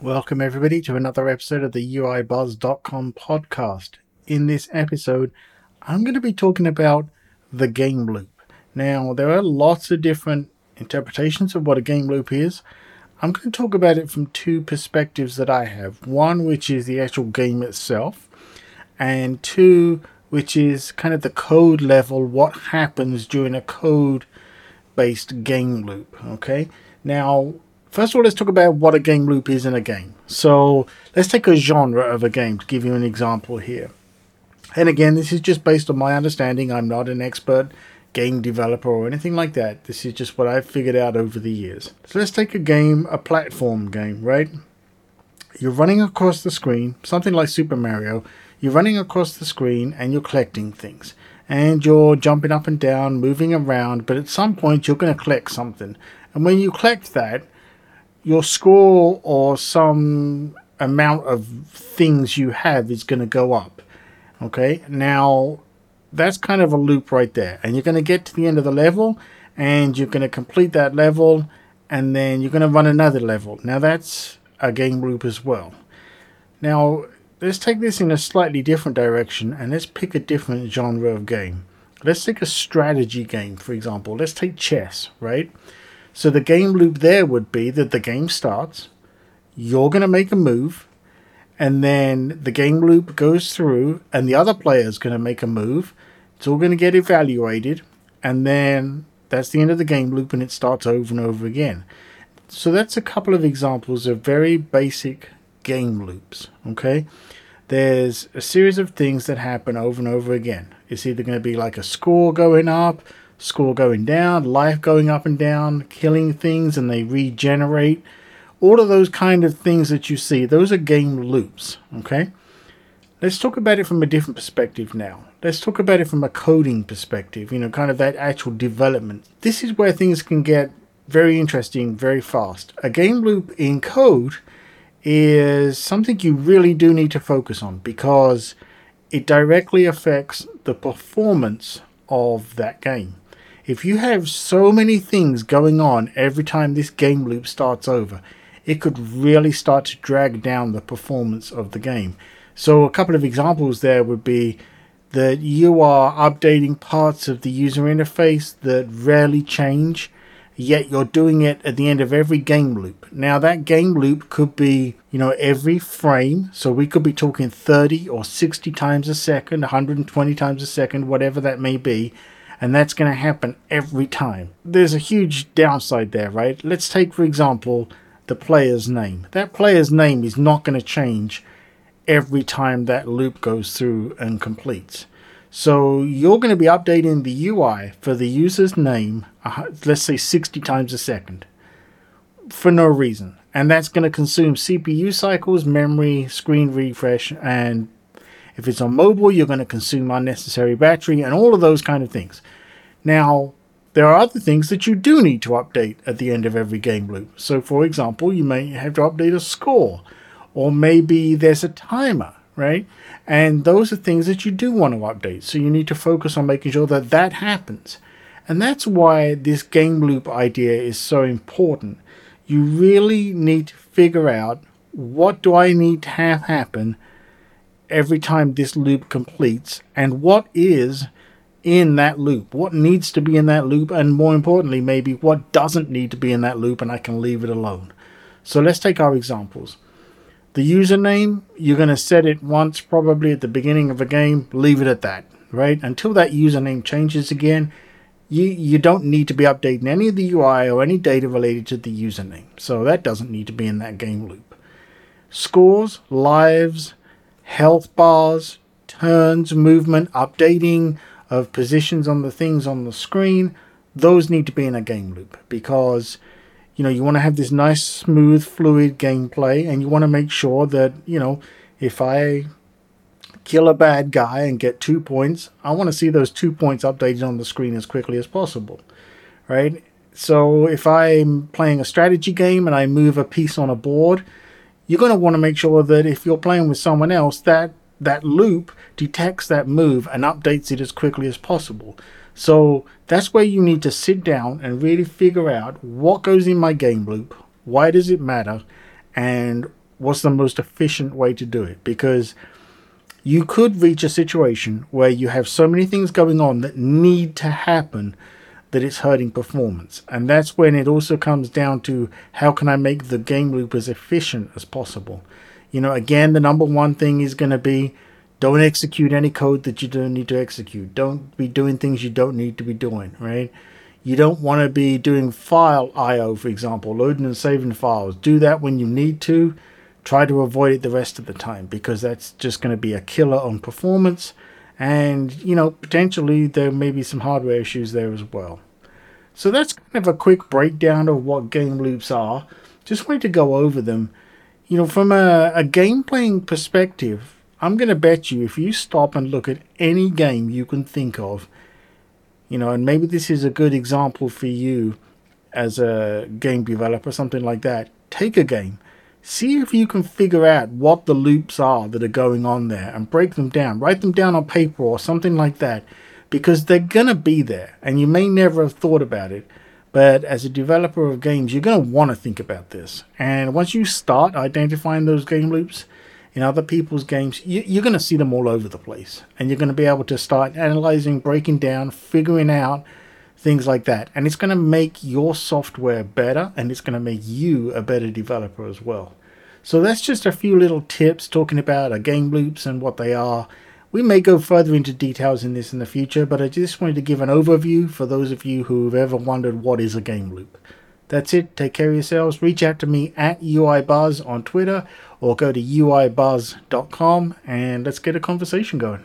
Welcome, everybody, to another episode of the UIBuzz.com podcast. In this episode, I'm going to be talking about the game loop. Now, there are lots of different interpretations of what a game loop is. I'm going to talk about it from two perspectives that I have one, which is the actual game itself, and two, which is kind of the code level, what happens during a code based game loop. Okay, now First of all, let's talk about what a game loop is in a game. So let's take a genre of a game to give you an example here. And again, this is just based on my understanding. I'm not an expert game developer or anything like that. This is just what I've figured out over the years. So let's take a game, a platform game, right? You're running across the screen, something like Super Mario. You're running across the screen and you're collecting things. And you're jumping up and down, moving around, but at some point you're going to collect something. And when you collect that, your score or some amount of things you have is going to go up. Okay, now that's kind of a loop right there, and you're going to get to the end of the level and you're going to complete that level and then you're going to run another level. Now that's a game loop as well. Now let's take this in a slightly different direction and let's pick a different genre of game. Let's take a strategy game, for example. Let's take chess, right? So the game loop there would be that the game starts, you're going to make a move, and then the game loop goes through, and the other player is going to make a move. It's all going to get evaluated, and then that's the end of the game loop, and it starts over and over again. So that's a couple of examples of very basic game loops. Okay, there's a series of things that happen over and over again. It's either going to be like a score going up, score going down, life going up and down, killing things and they regenerate. All of those kind of things that you see, those are game loops, okay? Let's talk about it from a different perspective now. Let's talk about it from a coding perspective, you know, kind of that actual development. This is where things can get very interesting very fast. A game loop in code is something you really do need to focus on because it directly affects the performance of that game. If you have so many things going on every time this game loop starts over, it could really start to drag down the performance of the game. So, a couple of examples there would be that you are updating parts of the user interface that rarely change, yet you're doing it at the end of every game loop. Now, that game loop could be, you know, every frame. So, we could be talking 30 or 60 times a second, 120 times a second, whatever that may be and that's going to happen every time. There's a huge downside there, right? Let's take, for example, the player's name. That player's name is not going to change every time that loop goes through and completes. So you're going to be updating the UI for the user's name, uh, let's say 60 times a second, for no reason. And that's going to consume CPU cycles, memory, screen refresh, and if it's on mobile, you're going to consume unnecessary battery and all of those kind of things. Now, there are other things that you do need to update at the end of every game loop. So, for example, you may have to update a score, or maybe there's a timer, right? And those are things that you do want to update. So, you need to focus on making sure that that happens. And that's why this game loop idea is so important. You really need to figure out what do I need to have happen every time this loop completes and what is in that loop, what needs to be in that loop, and more importantly, maybe what doesn't need to be in that loop and I can leave it alone. So let's take our examples. The username, you're going to set it once probably at the beginning of a game, leave it at that, right? Until that username changes again, you, you don't need to be updating any of the UI or any data related to the username. So that doesn't need to be in that game loop. Scores, lives, health bars, turns, movement, updating of positions on the things on the screen, those need to be in a game loop because you know you want to have this nice smooth fluid gameplay and you want to make sure that you know if i kill a bad guy and get two points i want to see those two points updated on the screen as quickly as possible right? So if i'm playing a strategy game and i move a piece on a board you're going to want to make sure that if you're playing with someone else, that that loop detects that move and updates it as quickly as possible. So that's where you need to sit down and really figure out what goes in my game loop, why does it matter, and what's the most efficient way to do it because you could reach a situation where you have so many things going on that need to happen that it's hurting performance. And that's when it also comes down to how can I make the game loop as efficient as possible. You know, again, the number one thing is going to be don't execute any code that you don't need to execute. Don't be doing things you don't need to be doing, right? You don't want to be doing file I/O, for example, loading and saving files. Do that when you need to. Try to avoid it the rest of the time because that's just going to be a killer on performance. And you know, potentially there may be some hardware issues there as well. So that's kind of a quick breakdown of what game loops are. Just wanted to go over them. You know, from a, a game playing perspective, I'm going to bet you if you stop and look at any game you can think of, you know, and maybe this is a good example for you as a game developer, something like that. Take a game, see if you can figure out what the loops are that are going on there and break them down. Write them down on paper or something like that because they're going to be there and you may never have thought about it. But as a developer of games, you're going to want to think about this. And once you start identifying those game loops, in other people's games, you, are going to see them all over the place. And you're going to be able to start analyzing, breaking down, figuring out things like that. And it's going to make your software better and it's going to make you a better developer as well. So that's just a few little tips talking about a game loops and what they are. We may go further into details in this in the future, but I just wanted to give an overview for those of you who've ever wondered what is a game loop. That's it. Take care of yourselves. Reach out to me at UIBuzz on Twitter or go to uibuzz.com and let's get a conversation going.